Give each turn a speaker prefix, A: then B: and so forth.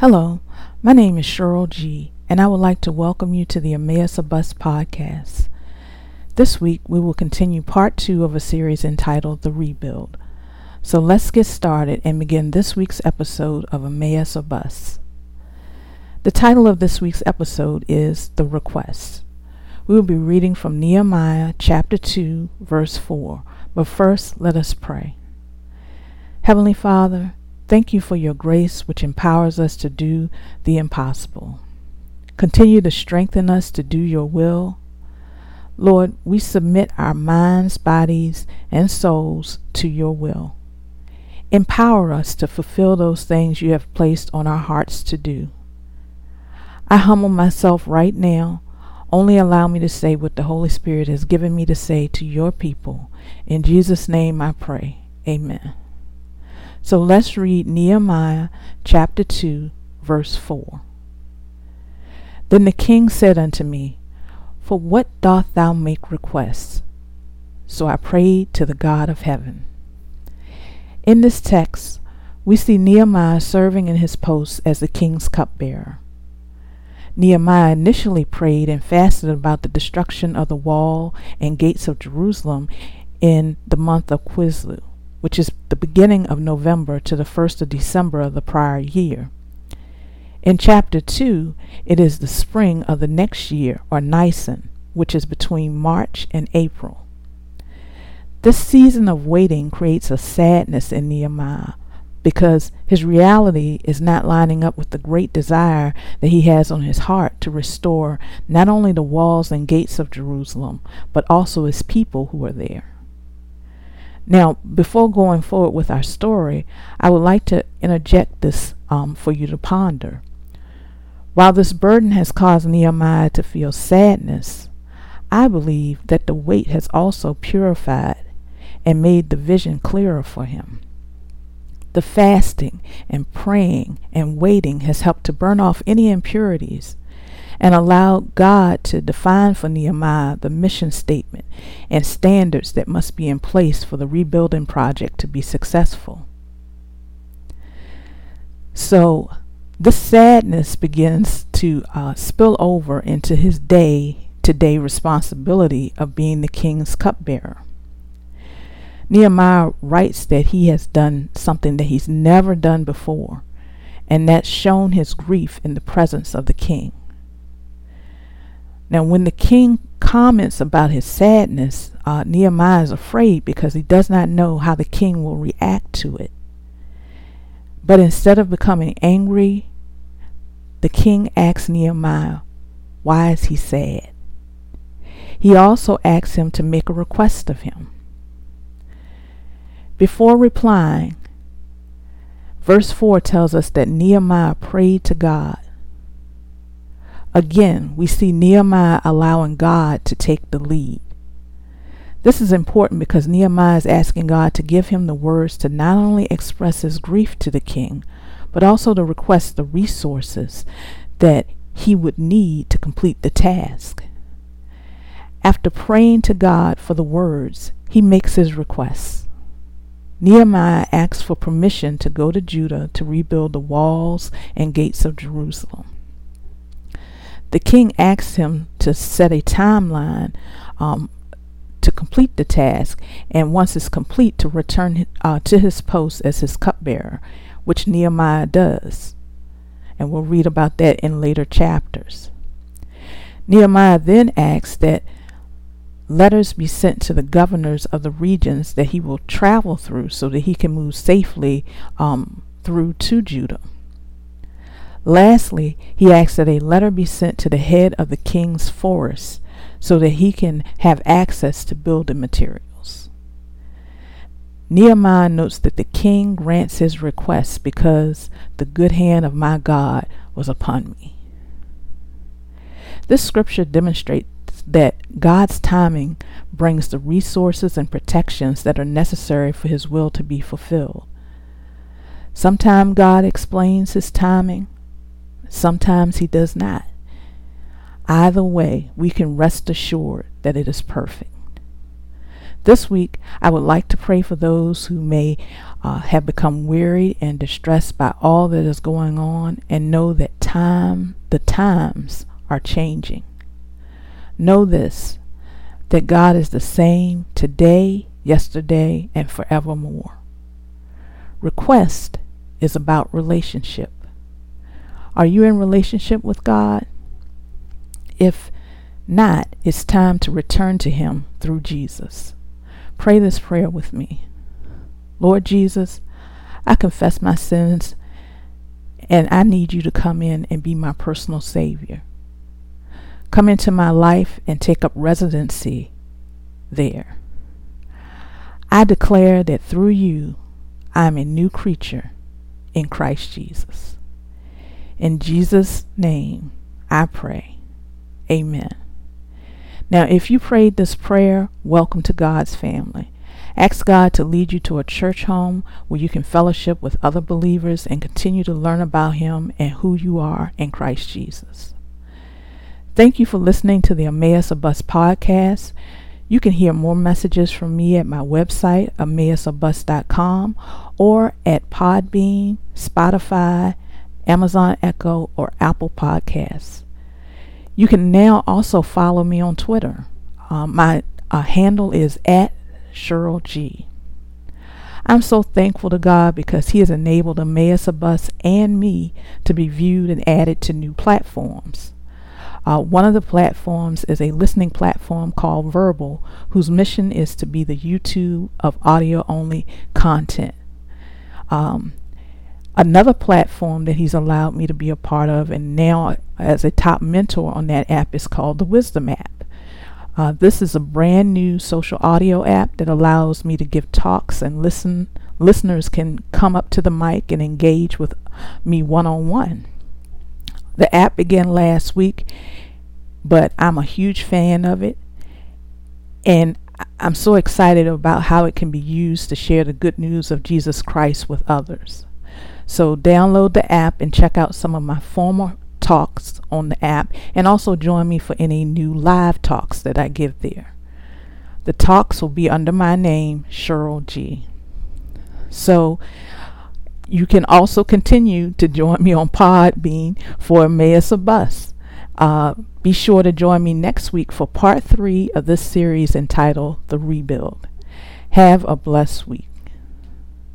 A: Hello, my name is Cheryl G, and I would like to welcome you to the Emmaus of Us podcast. This week, we will continue part two of a series entitled The Rebuild. So let's get started and begin this week's episode of Emmaus of Us. The title of this week's episode is The Request. We will be reading from Nehemiah chapter 2, verse 4. But first, let us pray. Heavenly Father, Thank you for your grace, which empowers us to do the impossible. Continue to strengthen us to do your will. Lord, we submit our minds, bodies, and souls to your will. Empower us to fulfill those things you have placed on our hearts to do. I humble myself right now. Only allow me to say what the Holy Spirit has given me to say to your people. In Jesus' name I pray. Amen. So let's read Nehemiah chapter 2, verse 4. Then the king said unto me, For what doth thou make requests? So I prayed to the God of heaven. In this text, we see Nehemiah serving in his post as the king's cupbearer. Nehemiah initially prayed and fasted about the destruction of the wall and gates of Jerusalem in the month of Kislev which is the beginning of November to the 1st of December of the prior year. In chapter 2, it is the spring of the next year, or Nisan, which is between March and April. This season of waiting creates a sadness in Nehemiah because his reality is not lining up with the great desire that he has on his heart to restore not only the walls and gates of Jerusalem, but also his people who are there. Now, before going forward with our story, I would like to interject this um, for you to ponder. While this burden has caused Nehemiah to feel sadness, I believe that the weight has also purified and made the vision clearer for him. The fasting and praying and waiting has helped to burn off any impurities and allow God to define for Nehemiah the mission statement and standards that must be in place for the rebuilding project to be successful. So, this sadness begins to uh, spill over into his day to day responsibility of being the king's cupbearer. Nehemiah writes that he has done something that he's never done before, and that's shown his grief in the presence of the king. Now, when the king comments about his sadness, uh, Nehemiah is afraid because he does not know how the king will react to it. But instead of becoming angry, the king asks Nehemiah, Why is he sad? He also asks him to make a request of him. Before replying, verse 4 tells us that Nehemiah prayed to God Again, we see Nehemiah allowing God to take the lead. This is important because Nehemiah is asking God to give him the words to not only express his grief to the king, but also to request the resources that he would need to complete the task. After praying to God for the words, he makes his requests. Nehemiah asks for permission to go to Judah to rebuild the walls and gates of Jerusalem. The king asks him to set a timeline um, to complete the task, and once it's complete, to return uh, to his post as his cupbearer, which Nehemiah does. And we'll read about that in later chapters. Nehemiah then asks that letters be sent to the governors of the regions that he will travel through so that he can move safely um, through to Judah. Lastly, he asks that a letter be sent to the head of the king's forest so that he can have access to building materials. Nehemiah notes that the king grants his request because the good hand of my God was upon me. This scripture demonstrates that God's timing brings the resources and protections that are necessary for his will to be fulfilled. Sometimes God explains his timing, Sometimes he does not. Either way, we can rest assured that it is perfect. This week, I would like to pray for those who may uh, have become weary and distressed by all that is going on and know that time, the times are changing. Know this that God is the same today, yesterday, and forevermore. Request is about relationship. Are you in relationship with God? If not, it's time to return to Him through Jesus. Pray this prayer with me. Lord Jesus, I confess my sins and I need you to come in and be my personal Savior. Come into my life and take up residency there. I declare that through you I am a new creature in Christ Jesus. In Jesus' name I pray. Amen. Now, if you prayed this prayer, welcome to God's family. Ask God to lead you to a church home where you can fellowship with other believers and continue to learn about Him and who you are in Christ Jesus. Thank you for listening to the Emmaus of Bus podcast. You can hear more messages from me at my website, emmausofbus.com, or at Podbean, Spotify, Amazon Echo, or Apple Podcasts. You can now also follow me on Twitter. Uh, my uh, handle is at Cheryl G. I'm so thankful to God because He has enabled Emmaus Bus and me to be viewed and added to new platforms. Uh, one of the platforms is a listening platform called Vurbl, whose mission is to be the YouTube of audio only content. Um, another platform that he's allowed me to be a part of, and now as a top mentor on that app, is called the Wisdom app. Uh, this is a brand new social audio app that allows me to give talks and listen. Listeners can come up to the mic and engage with me one on one. The app began last week, but I'm a huge fan of it. And I'm so excited about how it can be used to share the good news of Jesus Christ with others. So download the app and check out some of my former talks on the app and also join me for any new live talks that I give there. The talks will be under my name, Cheryl G. So you can also continue to join me on Podbean for Emmaus of Bus. Uh, be sure to join me next week for part three of this series entitled The Rebuild. Have a blessed week.